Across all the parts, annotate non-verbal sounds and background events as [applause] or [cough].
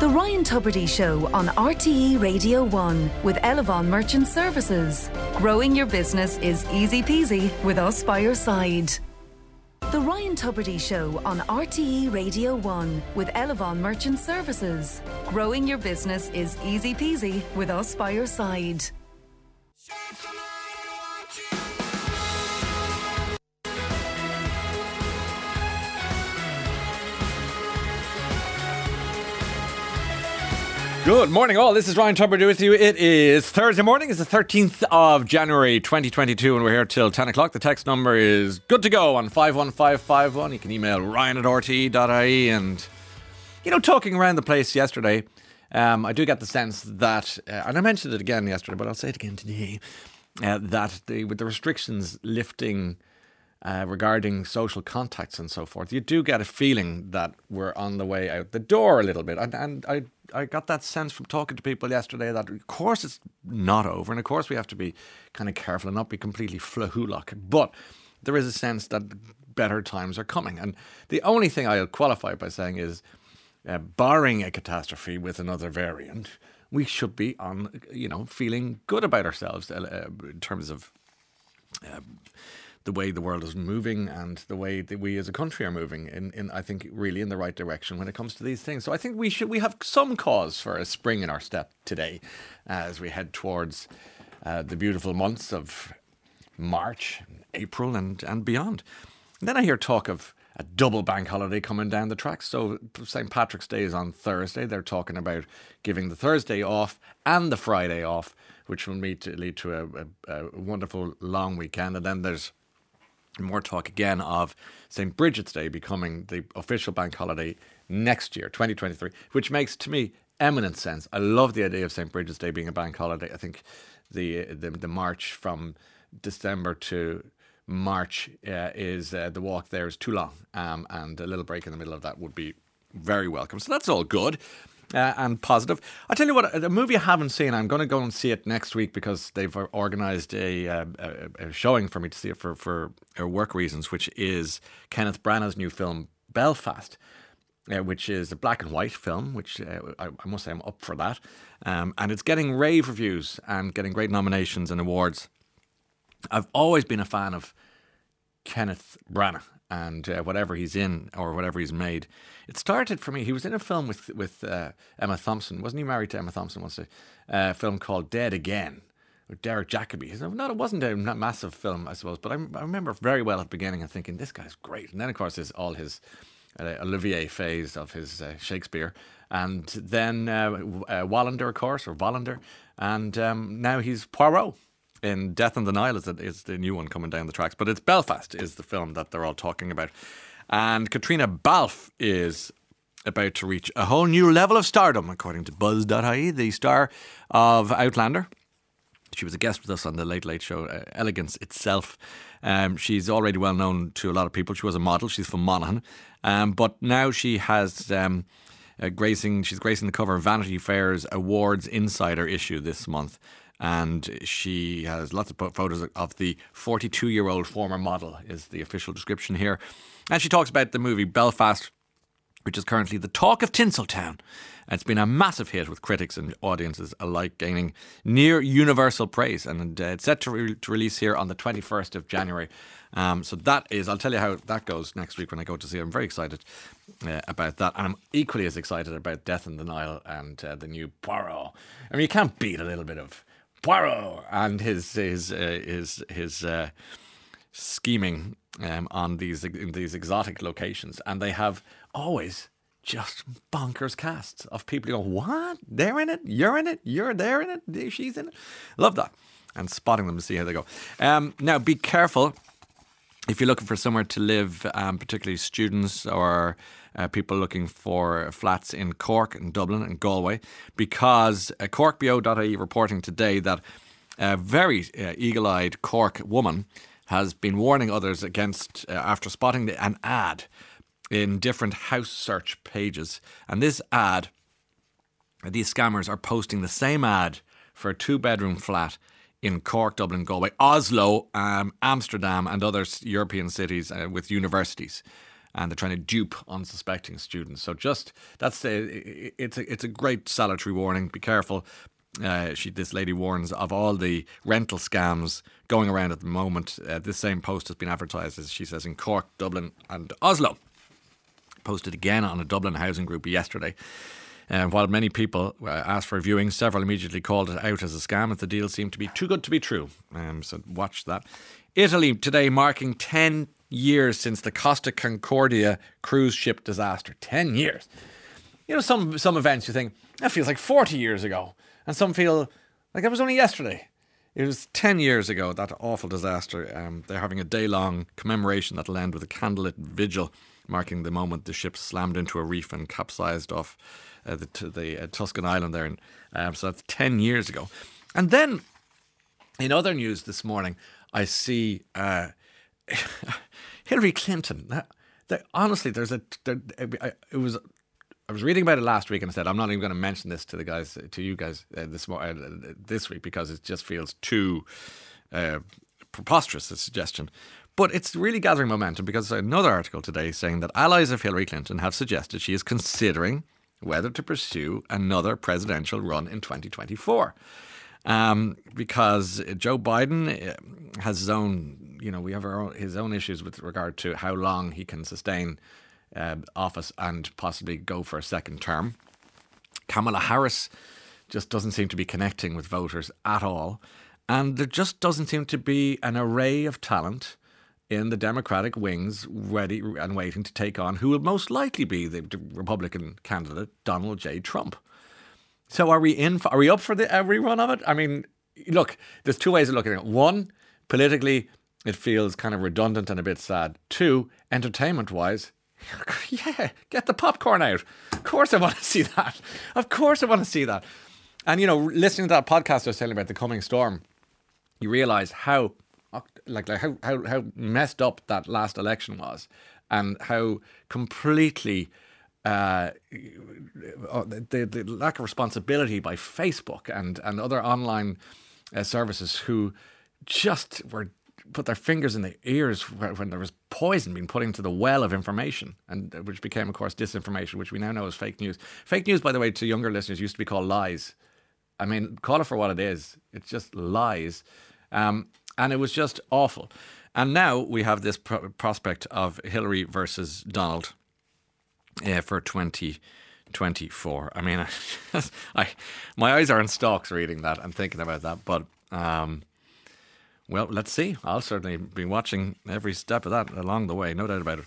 The Ryan Tubridy Show on RTE Radio 1 with Elavon Merchant Services. Growing your business is easy peasy with us by your side. The Ryan Tubridy Show on RTE Radio 1 with Elavon Merchant Services. Growing your business is easy peasy with us by your side. Good morning, all. This is Ryan Tubridy with you. It is Thursday morning. It's the 13th of January 2022, and we're here till 10 o'clock. The text number is good to go on 51551. You can email ryan at rte.ie. And, you know, talking around the place yesterday, um, I do get the sense that, uh, and I mentioned it again yesterday, but I'll say it again today, uh, that the, with the restrictions lifting uh, regarding social contacts and so forth, you do get a feeling that we're on the way out the door a little bit. And, and I, I got that sense from talking to people yesterday that, of course, it's not over. And of course, we have to be kind of careful and not be completely flahulak. But there is a sense that better times are coming. And the only thing I'll qualify by saying is, uh, barring a catastrophe with another variant, we should be on, you know, feeling good about ourselves uh, in terms of uh, the way the world is moving and the way that we as a country are moving in, in I think really in the right direction when it comes to these things. So I think we should we have some cause for a spring in our step today as we head towards uh, the beautiful months of March, April and and beyond. And then I hear talk of a double bank holiday coming down the track. So St. Patrick's Day is on Thursday. They're talking about giving the Thursday off and the Friday off, which will meet lead to a, a, a wonderful long weekend. And then there's more talk again of St. Bridget's Day becoming the official bank holiday next year, 2023, which makes to me eminent sense. I love the idea of St. Bridget's Day being a bank holiday. I think the the, the march from December to March uh, is uh, the walk there is too long, um, and a little break in the middle of that would be very welcome. So that's all good uh, and positive. I tell you what, a movie I haven't seen. I'm going to go and see it next week because they've organised a, uh, a, a, showing for me to see it for for work reasons, which is Kenneth Branagh's new film Belfast. Uh, which is a black and white film, which uh, I, I, must say I'm up for that. Um, and it's getting rave reviews and getting great nominations and awards. I've always been a fan of Kenneth Branagh and uh, whatever he's in or whatever he's made. It started for me. He was in a film with with uh, Emma Thompson, wasn't he? Married to Emma Thompson once. A uh, film called Dead Again Derek Jacobi. No, it wasn't a massive film, I suppose, but I, I remember very well at the beginning and thinking this guy's great. And then of course there's all his uh, Olivier phase of his uh, Shakespeare, and then uh, Wallander, of course, or Wallander, and um, now he's Poirot in Death on the Nile is, is the new one coming down the tracks, but it's Belfast is the film that they're all talking about. And Caitríona Balfe is about to reach a whole new level of stardom, according to Buzz.ie, the star of Outlander. She was a guest with us on the Late Late Show, uh, Elegance itself. Um, she's already well known to a lot of people. She was a model. She's from Monaghan, um, but now she has um, uh, gracing. She's gracing the cover of Vanity Fair's Awards Insider issue this month, and she has lots of photos of the 42 year old former model, is the official description here. And she talks about the movie Belfast, which is currently the talk of Tinseltown. And it's been a massive hit with critics and audiences alike, gaining near universal praise. And uh, it's set to, re- to release here on the 21st of January. Um, so that is, I'll tell you how that goes next week when I go to see it. I'm very excited uh, about that. And I'm equally as excited about Death in the Nile and uh, the new Poirot. I mean, you can't beat a little bit of Poirot and his his uh, his his uh, scheming um, on these these exotic locations, and they have always just bonkers casts of people You go, what? They're in it. You're in it. You're there in it. She's in it. Love that. And spotting them to see how they go. Um, now, be careful if you're looking for somewhere to live, um, particularly students or uh, people looking for flats in Cork and Dublin and Galway, because uh, CorkBeo.ie reporting today that a very uh, eagle eyed Cork woman has been warning others against, uh, after spotting the, an ad in different house search pages. And this ad, these scammers are posting the same ad for a two bedroom flat in Cork, Dublin, Galway, Oslo, um, Amsterdam, and other European cities uh, with universities. And they're trying to dupe unsuspecting students. So just that's a, it's a it's a great salutary warning. Be careful. Uh, she, this lady warns of all the rental scams going around at the moment. Uh, this same post has been advertised, as she says, in Cork, Dublin, and Oslo. Posted again on a Dublin housing group yesterday. And while many people uh, asked for viewing, several immediately called it out as a scam, as the deal seemed to be too good to be true. Um, so watch that. Italy today marking 10 years since the Costa Concordia cruise ship disaster. 10 years. You know, some, some events you think, that feels like 40 years ago. And some feel like it was only yesterday. It was 10 years ago, that awful disaster. Um, they're having a day long commemoration that'll end with a candlelit vigil marking the moment the ship slammed into a reef and capsized off uh, the, the uh, Tuscan island there. And, um, so that's 10 years ago. And then in other news this morning, I see uh, [laughs] Hillary Clinton. That, honestly, there's a there, it was I was reading about it last week and I said I'm not even going to mention this to the guys to you guys uh, this uh, this week because it just feels too uh, preposterous a suggestion. But it's really gathering momentum because another article today saying that allies of Hillary Clinton have suggested she is considering whether to pursue another presidential run in 2024. Um, because Joe Biden uh, has his own, you know, we have own, his own issues with regard to how long he can sustain uh, office and possibly go for a second term. Kamala Harris just doesn't seem to be connecting with voters at all. And there just doesn't seem to be an array of talent in the Democratic wings ready and waiting to take on who will most likely be the Republican candidate, Donald J. Trump. So are we in? For, are we up for the every run of it? I mean, look, there's two ways of looking at it. One, politically, it feels kind of redundant and a bit sad. Two, entertainment wise, [laughs] yeah, get the popcorn out. Of course, I want to [laughs] see that. Of course, I want to see that. And you know, listening to that podcast I was telling about the coming storm, you realize how like like how how how messed up that last election was, and how completely. Uh, uh the, the lack of responsibility by Facebook and, and other online uh, services who just were put their fingers in the ears when there was poison being put into the well of information, and uh, which became, of course, disinformation, which we now know is fake news. Fake news, by the way, to younger listeners, used to be called lies. I mean, call it for what it is. It's just lies, um, and it was just awful. And now we have this pro- prospect of Hillary versus Donald uh, for 2024. I mean, [laughs] I, my eyes are in stocks reading that and thinking about that. But um, well, let's see. I'll certainly be watching every step of that along the way, no doubt about it.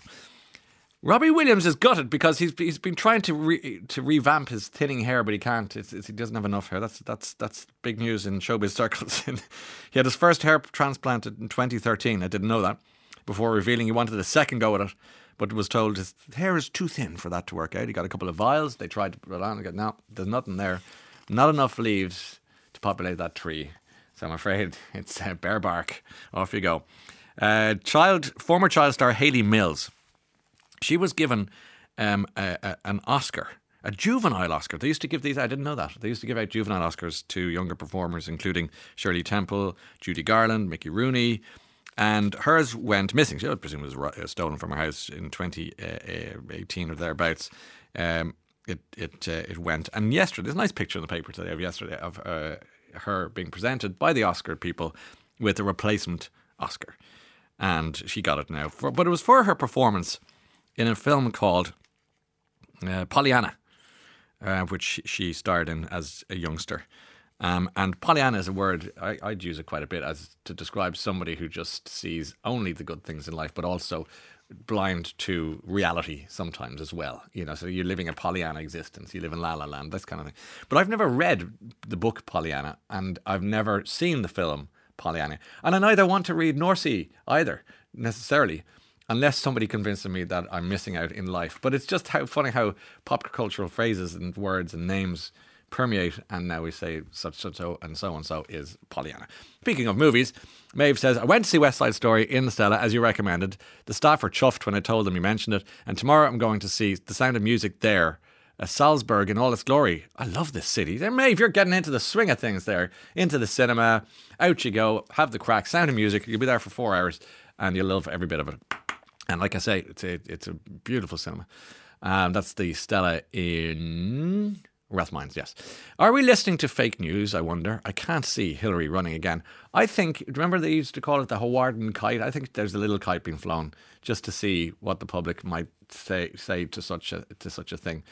Robbie Williams is gutted because he's he's been trying to re, to revamp his thinning hair, but he can't. It's, it's, he doesn't have enough hair. That's that's that's big news in showbiz circles. [laughs] he had his first hair transplanted in 2013. I didn't know that before revealing he wanted a second go at it, but was told his hair is too thin for that to work out. He got a couple of vials. They tried to put it on got no, there's nothing there, not enough leaves to populate that tree. So I'm afraid [laughs] it's uh, bare bark. Off you go. Uh, child, former child star Hayley Mills. She was given um, a, a, an Oscar, a juvenile Oscar. They used to give these. I didn't know that. They used to give out juvenile Oscars to younger performers, including Shirley Temple, Judy Garland, Mickey Rooney. And hers went missing. She, I presume, was uh, stolen from her house in 2018 uh, or thereabouts. Um, it it uh, it went. And yesterday, there's a nice picture in the paper today of yesterday of uh, her being presented by the Oscar people with a replacement Oscar. And she got it now. For, but it was for her performance in a film called uh, Pollyanna, uh, which she starred in as a youngster. Um, and Pollyanna is a word I, would use it quite a bit as to describe somebody who just sees only the good things in life, but also blind to reality sometimes as well. You know, so you're living a Pollyanna existence. You live in La La Land, this kind of thing. But I've never read the book Pollyanna, and I've never seen the film Pollyanna, and I neither want to read nor see either necessarily. Unless somebody convinces me that I'm missing out in life. But it's just how funny how pop cultural phrases and words and names permeate, and now we say such such so and so and so is Pollyanna. Speaking of movies, Maeve says, I went to see West Side Story in Stella as you recommended. The staff were chuffed when I told them you mentioned it, and tomorrow I'm going to see The Sound of Music there. Uh, Salzburg in all its glory. I love this city. There, Maeve, you're getting into the swing of things there. Into the cinema. Out you go. Have the crack. Sound of Music. You'll be there for four hours and you'll love every bit of it. And like I say, it's a it's a beautiful cinema. Um, that's the Stella in Rathmines, yes. Are we listening to fake news? I wonder. I can't see Hillary running again. I think, remember they used to call it the Hawarden kite? I think there's a little kite being flown just to see what the public might say say to such a to such a thing.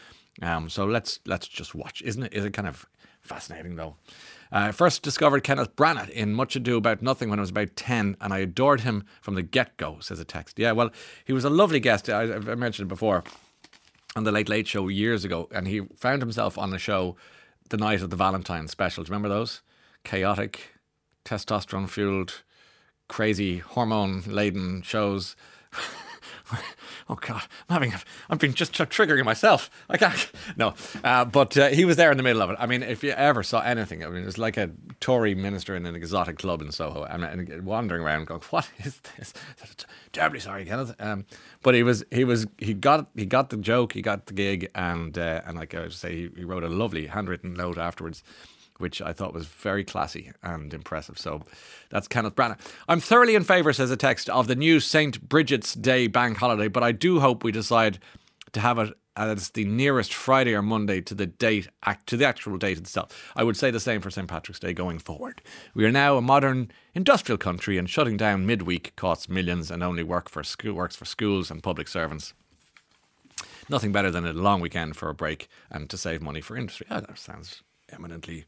Um, so let's let's just watch. Isn't it? Is it kind of fascinating though? I uh, first discovered Kenneth Branagh in Much Ado About Nothing when I was about 10, and I adored him from the get go, says a text. Yeah, well, he was a lovely guest. I, have mentioned it before on the Late Late Show years ago, and he found himself on a show the night of the Valentine special. Do you remember those? Chaotic, testosterone fueled, crazy, hormone laden shows. [laughs] oh God, I'm having, I've been just triggering myself. I can't. No, uh, but uh, he was there in the middle of it. I mean, if you ever saw anything, I mean, it was like a Tory minister in an exotic club in Soho, and, and wandering around going, "What is this?" [laughs] Terribly sorry, Kenneth. Um, but he was, he was, he got, he got the joke, he got the gig, and uh, and like I was say, he, he wrote a lovely handwritten note afterwards which I thought was very classy and impressive. So that's Kenneth Branagh. I'm thoroughly in favour, says a text, of the new St. Bridget's Day bank holiday, but I do hope we decide to have it as the nearest Friday or Monday to the date, to the actual date itself. I would say the same for St. Patrick's Day going forward. We are now a modern industrial country, and shutting down midweek costs millions and only work for school, works for schools and public servants. Nothing better than a long weekend for a break and to save money for industry. Oh, that sounds eminently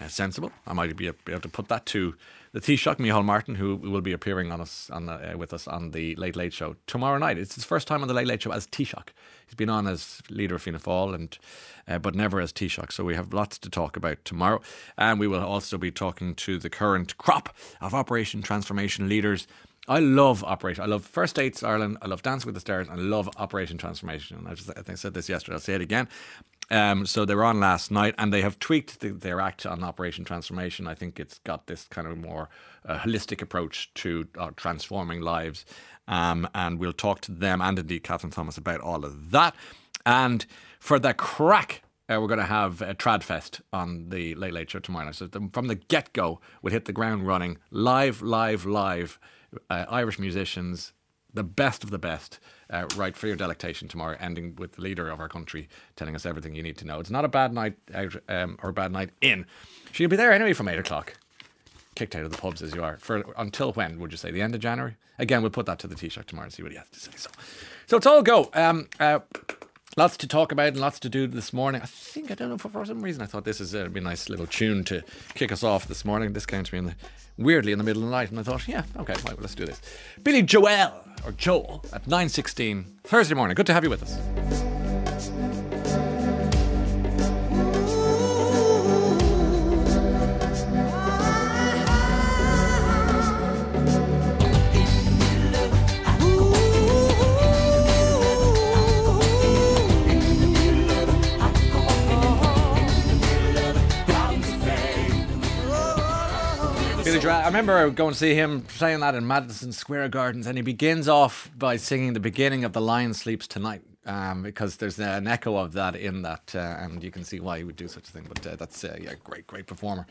uh, sensible. I might be able to put that to the Taoiseach, Micheál Martin, who will be appearing on us on the, uh, with us on the Late Late Show tomorrow night. It's his first time on the Late Late Show as Taoiseach. He's been on as leader of Fianna Fáil, and uh, but never as Taoiseach. So we have lots to talk about tomorrow, and we will also be talking to the current crop of Operation Transformation leaders. I love Operation. I love First Dates Ireland. I love Dancing with the Stars. I love Operation Transformation. I, just, I think I said this yesterday. I'll say it again. Um, so they were on last night, and they have tweaked the, their act on Operation Transformation. I think it's got this kind of more uh, holistic approach to uh, transforming lives. Um, and we'll talk to them and indeed Kathryn Thomas about all of that. And for the crack uh, we're going to have a Tradfest on the Late Late Show tomorrow. So from the get go, we'll hit the ground running, live, live, live. Uh, Irish musicians, the best of the best, uh, right for your delectation tomorrow, ending with the leader of our country telling us everything you need to know. It's not a bad night out um, or a bad night in. She'll be there anyway from eight o'clock. Kicked out of the pubs as you are for until when would you say the end of January? Again, we'll put that to the Taoiseach tomorrow and see what he has to say. So, so it's all go. Um, uh, lots to talk about and lots to do this morning. I think I don't know for, some reason I thought this is a, be a nice little tune to kick us off this morning. This came to me in the, weirdly in the middle of the night, and I thought, yeah, okay, well, let's do this. Billy Joel or Joel at nine sixteen Thursday morning. Good to have you with us. I remember going to see him playing that in Madison Square Gardens, and he begins off by singing the beginning of "The Lion Sleeps Tonight." Um, because there's an echo of that in that, uh, and you can see why he would do such a thing. But uh, that's uh, yeah, great, great performer.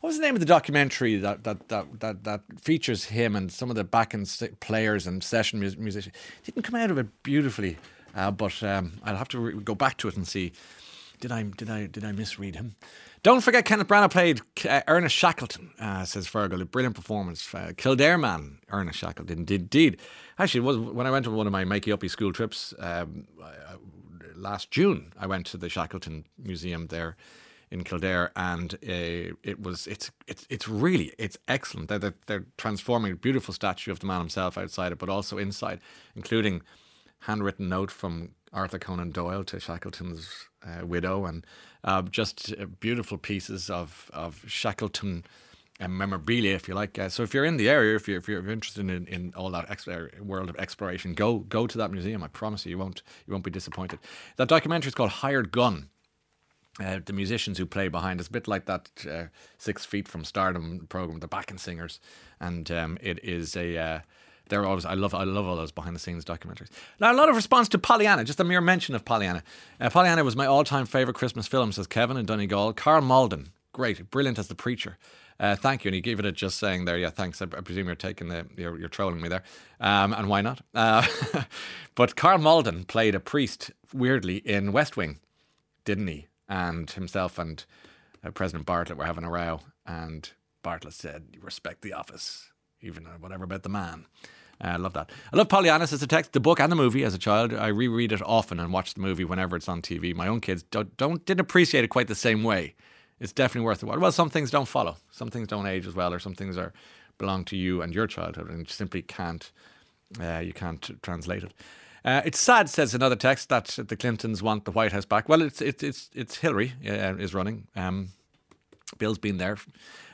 What was the name of the documentary that that that that, that features him and some of the back end players and session mus- musicians? Didn't come out of it beautifully, uh, but um, I'll have to re- go back to it and see. Did I did I did I misread him? Don't forget Kenneth Branagh played uh, Ernest Shackleton, uh, says Fergal. A brilliant performance. Uh, Kildare man, Ernest Shackleton, indeed. Actually, was when I went on one of my makey uppy school trips um, last June, I went to the Shackleton Museum there in Kildare, and uh, it was it's it's it's really it's excellent. They're, they're, they're transforming a beautiful statue of the man himself outside it, but also inside, including handwritten note from Arthur Conan Doyle to Shackleton's uh, widow, and uh, just uh, beautiful pieces of of Shackleton and uh, memorabilia, if you like. Uh, so if you're in the area, if you're, if you're interested in, in all that ex- world of exploration, go go to that museum. I promise you, you won't you won't be disappointed. That documentary is called Hired Gun. Uh, the musicians who play behind us, a bit like that uh, Six Feet from Stardom program, the backing singers, and um, it is a they're always I love I love all those behind the scenes documentaries. Now a lot of response to Pollyanna, just a mere mention of Pollyanna. Uh, Pollyanna was my all time favorite Christmas film, says Kevin in Donegal. Karl Malden great, brilliant as the preacher. Uh, thank you. And he gave it a just saying there, yeah, thanks. I, I presume you're taking the, you're, you're trolling me there. Um, and why not? Uh, [laughs] but Karl Malden played a priest weirdly in West Wing, didn't he? And himself and uh, President Bartlet were having a row. And Bartlet said, respect the office, even whatever about the man. Uh, I love that. I love Pollyannas as a text, the book and the movie as a child. I reread it often and watch the movie whenever it's on TV. My own kids don't, don't didn't appreciate it quite the same way it's definitely worth it. Well, some things don't follow. Some things don't age as well, or some things are belong to you and your childhood, and you simply can't uh, you can't translate it. Uh, it's sad, says another text, that the Clintons want the White House back. Well, it's it's it's, it's Hillary uh, is running. Um, Bill's been there.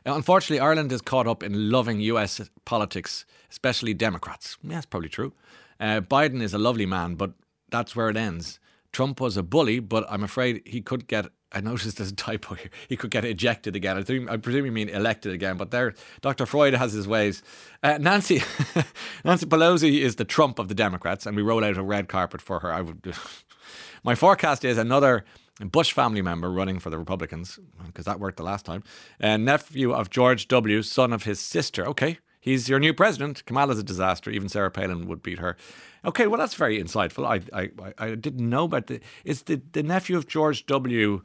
Uh, unfortunately, Ireland is caught up in loving U.S. politics, especially Democrats. Yeah, that's probably true. Uh, Biden is a lovely man, but that's where it ends. Trump was a bully, but I'm afraid he could get I noticed there's a typo here. He could get ejected again. I, I presume you mean elected again, but there, Dr. Freud has his ways. Uh, Nancy, [laughs] Nancy Pelosi is the Trump of the Democrats, and we roll out a red carpet for her. I would. [laughs] My forecast is another Bush family member running for the Republicans because that worked the last time. And nephew of George W., son of his sister. Okay, he's your new president. Kamala's a disaster. Even Sarah Palin would beat her. Okay, well that's very insightful. I I, I didn't know about the. Is the the nephew of George W.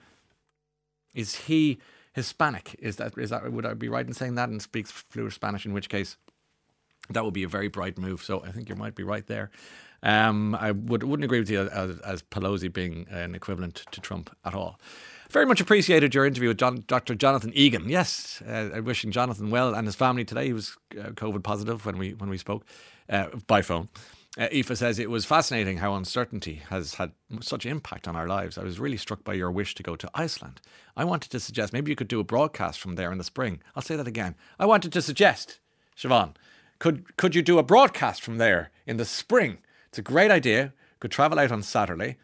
Is he Hispanic? Is that is that would I be right in saying that and speaks fluent Spanish? In which case, that would be a very bright move. So I think you might be right there. Um, I would wouldn't agree with you as, as Pelosi being an equivalent to Trump at all. Very much appreciated your interview with John, Dr. Jonathan Egan. Yes, uh, wishing Jonathan well and his family today. He was uh, COVID positive when we when we spoke uh, by phone. Uh, Aoife says it was fascinating how uncertainty has had such impact on our lives. I was really struck by your wish to go to Iceland. I wanted to suggest maybe you could do a broadcast from there in the spring. I'll say that again. I wanted to suggest, Siobhan, could could you do a broadcast from there in the spring? It's a great idea. Could travel out on Saturday,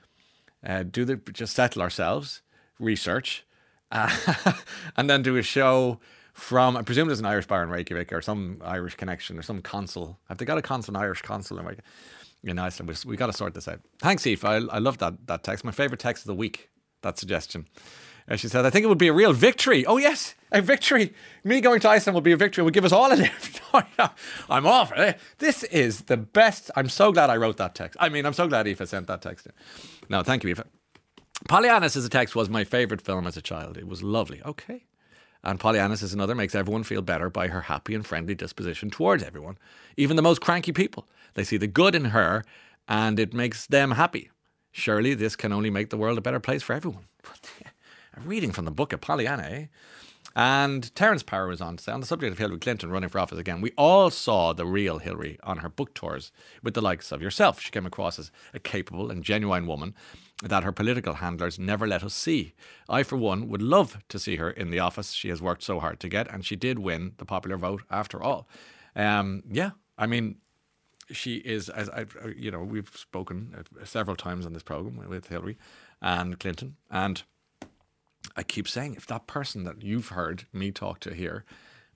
uh, do the just settle ourselves, research, uh, [laughs] and then do a show from I presume there's an Irish bar in Reykjavik or some Irish connection or some consul. Have they got a consul, an Irish consul in Reykjavik? In Iceland, we, we got to sort this out. Thanks, Eve. I, I love that that text. My favorite text of the week. That suggestion. Uh, she said, "I think it would be a real victory." Oh yes, a victory. Me going to Iceland would be a victory. It would give us all a [laughs] lift. I'm off. This is the best. I'm so glad I wrote that text. I mean, I'm so glad Eva sent that text. in. No, thank you, Eva. Pollyannas as a text was my favorite film as a child. It was lovely. Okay. And Pollyannas is another, makes everyone feel better by her happy and friendly disposition towards everyone, even the most cranky people. They see the good in her and it makes them happy. Surely this can only make the world a better place for everyone. [laughs] a reading from the book of Pollyanna, eh? And Terence Power was on to say, on the subject of Hillary Clinton running for office again, we all saw the real Hillary on her book tours with the likes of yourself. She came across as a capable and genuine woman that her political handlers never let us see. I, for one, would love to see her in the office she has worked so hard to get, and she did win the popular vote after all. Um, yeah, I mean, she is, as I, you know, we've spoken several times on this program with Hillary and Clinton, and I keep saying if that person that you've heard me talk to here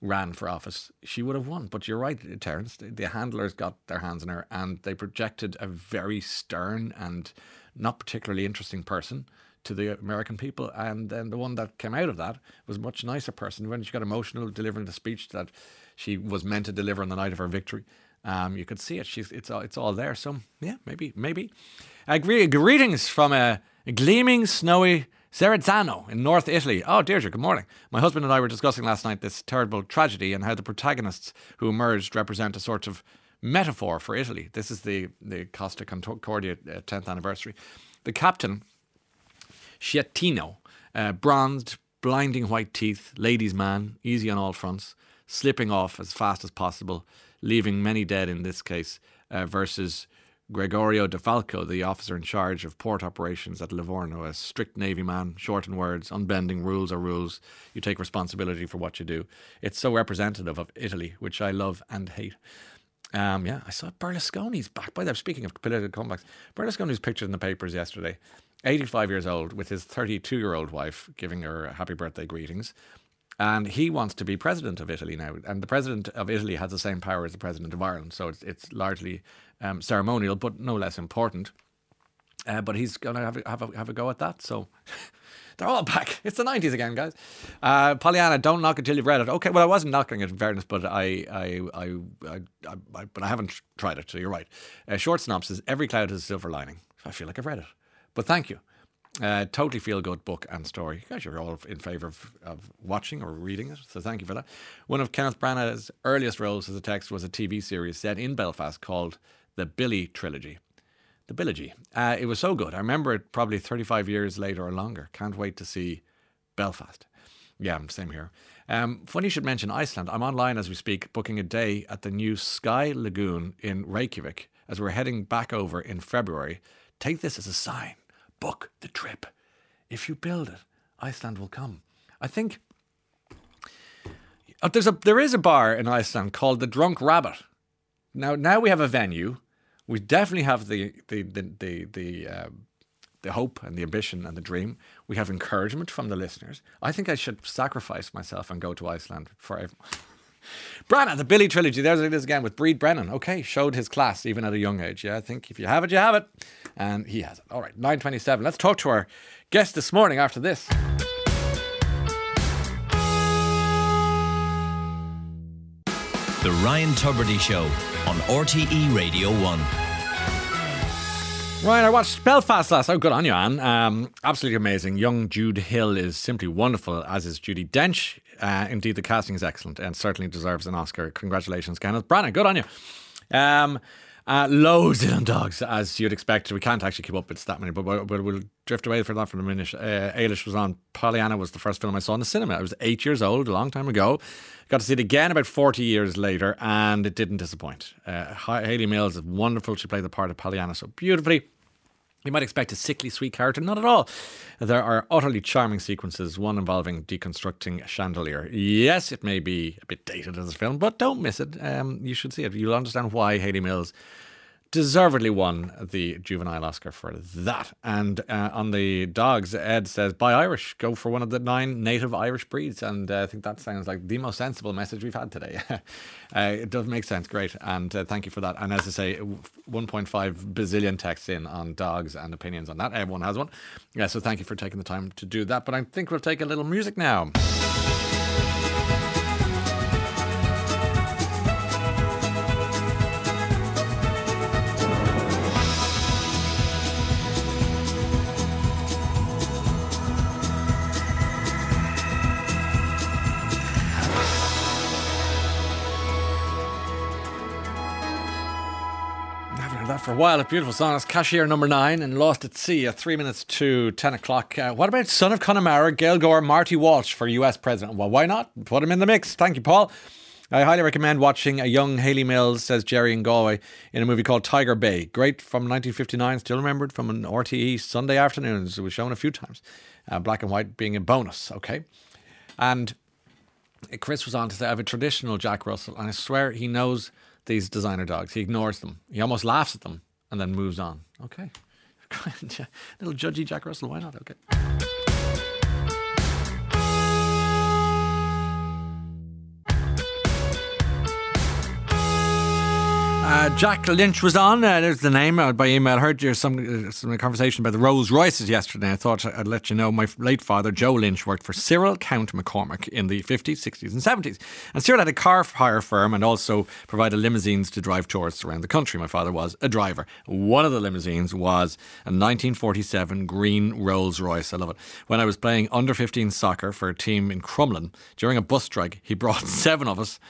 ran for office, she would have won. But you're right, Terence. The handlers got their hands on her, and they projected a very stern and not particularly interesting person to the American people. And then the one that came out of that was a much nicer person. When she got emotional delivering the speech that she was meant to deliver on the night of her victory, um, you could see it. She's it's all it's all there. So yeah, maybe maybe. Uh, greetings from a gleaming snowy Serrazzano in North Italy. Oh, Deirdre, good morning. My husband and I were discussing last night this terrible tragedy and how the protagonists who emerged represent a sort of metaphor for Italy. This is the, the Costa Concordia 10th uh, anniversary. The captain, Schettino, uh, bronzed, blinding white teeth, ladies' man, easy on all fronts, slipping off as fast as possible, leaving many dead in this case, uh, versus Gregorio De Falco, the officer in charge of port operations at Livorno, a strict Navy man, short in words, unbending rules are rules. You take responsibility for what you do. It's so representative of Italy, which I love and hate. Um, yeah, I saw Berlusconi's back. By the way, speaking of political comebacks, Berlusconi's pictured in the papers yesterday. 85 years old with his 32 year old wife giving her happy birthday greetings. And he wants to be president of Italy now. And the president of Italy has the same power as the president of Ireland. So it's, it's largely um, ceremonial, but no less important. Uh, but he's going to have a, have, a, have a go at that. So [laughs] they're all back. It's the 90s again, guys. Uh, Pollyanna, don't knock until you've read it. Okay, well, I wasn't knocking it in fairness, but I, I, I, I, I but I haven't tried it, so you're right. Uh, short synopsis Every cloud has a silver lining. I feel like I've read it. But thank you. Uh, totally feel good book and story. You guys are all in favour of, of watching or reading it, so thank you for that. One of Kenneth Branagh's earliest roles as a text was a TV series set in Belfast called The Billy Trilogy. The Billy. Uh, it was so good. I remember it probably 35 years later or longer. Can't wait to see Belfast. Yeah, same here. Um, funny you should mention Iceland. I'm online as we speak, booking a day at the new Sky Lagoon in Reykjavik as we're heading back over in February. Take this as a sign book the trip. If you build it, Iceland will come. I think uh, there's a there is a bar in Iceland called the Drunk Rabbit. Now now we have a venue. We definitely have the the the the the, um, the hope and the ambition and the dream. We have encouragement from the listeners. I think I should sacrifice myself and go to Iceland for. Branagh, the Billy trilogy. There's it is again with Bríd Brennan. Okay, showed his class even at a young age. Yeah, I think if you have it, you have it, and he has it. All right, nine twenty-seven. Let's talk to our guest this morning. After this. The Ryan Tubridy Show on RTE Radio 1. Ryan, I watched Belfast last. Oh, good on you, Anne. Um, absolutely amazing. Young Jude Hill is simply wonderful, as is Judi Dench. Uh, indeed, the casting is excellent and certainly deserves an Oscar. Congratulations, Kenneth Branagh. Good on you. Um, uh, loads of dogs, as you'd expect. We can't actually keep up with that many, but we'll, we'll drift away from that for a minute. Uh, was on. Pollyanna was the first film I saw in the cinema. I was eight years old, a long time ago. Got to see it again about 40 years later, and it didn't disappoint. Uh, Hayley Mills is wonderful. She played the part of Pollyanna so beautifully. You might expect a sickly sweet character, not at all. There are utterly charming sequences, one involving deconstructing a chandelier. Yes, it may be a bit dated as a film, but don't miss it. Um, you should see it. You'll understand why Hayley Mills deservedly won the juvenile Oscar for that. And uh, on the dogs, Ed says, buy Irish, go for one of the nine native Irish breeds. And uh, I think that sounds like the most sensible message we've had today. [laughs] uh, it does make sense. Great. And uh, thank you for that. And as I say, 1.5 bazillion texts in on dogs and opinions on that. Everyone has one. Yeah, so thank you for taking the time to do that. But I think we'll take a little music now. For a while. A beautiful song. It's Cashier number nine and Lost at Sea at three minutes to 10 o'clock. Uh, what about Son of Connemara, Gail Gore, Marty Walsh for US President? Well, why not? Put him in the mix. Thank you, Paul. I highly recommend watching a young Hayley Mills, says Jerry in Galway, in a movie called Tiger Bay. Great from 1959, still remembered from an RTE Sunday afternoon. It was shown a few times. Uh, black and white being a bonus, okay? And Chris was on to say, I have a traditional Jack Russell, and I swear he knows these designer dogs. He ignores them. He almost laughs at them and then moves on. Okay. [laughs] Little judgy Jack Russell. Why not? Okay. Uh, Jack Lynch was on. Uh, there's the name uh, by email. I heard you some uh, some conversation about the Rolls Royces yesterday. I thought I'd let you know my late father, Joe Lynch, worked for Cyril Count McCormack in the 50s, 60s, and 70s. And Cyril had a car hire firm and also provided limousines to drive tourists around the country. My father was a driver. One of the limousines was a 1947 green Rolls Royce. I love it. When I was playing under 15 soccer for a team in Crumlin during a bus strike, he brought [laughs] seven of us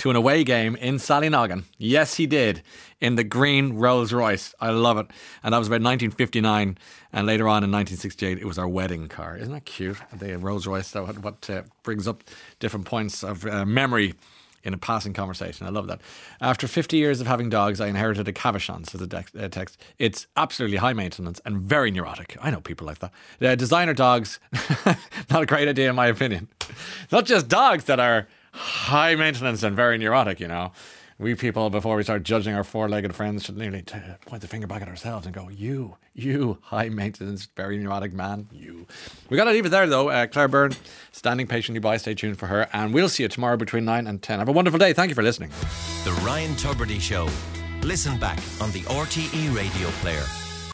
to an away game in Sallynoggin. Yes, he did, in the green Rolls Royce. I love it. And that was about 1959. And later on in 1968, it was our wedding car. Isn't that cute? The Rolls Royce, what uh, brings up different points of uh, memory in a passing conversation. I love that. After 50 years of having dogs, I inherited a Cavachon, says the uh, text. It's absolutely high maintenance and very neurotic. I know people like that. Designer dogs, [laughs] not a great idea in my opinion. Not just dogs that are high maintenance and very neurotic, you know. We people, before we start judging our four legged friends, should nearly t- point the finger back at ourselves and go, You, you, high maintenance, very neurotic man, you. We got to leave it there, though. Uh, Claire Byrne, standing patiently by. Stay tuned for her. And we'll see you tomorrow between 9 and 10. Have a wonderful day. Thank you for listening. The Ryan Tubridy Show. Listen back on the RTE radio player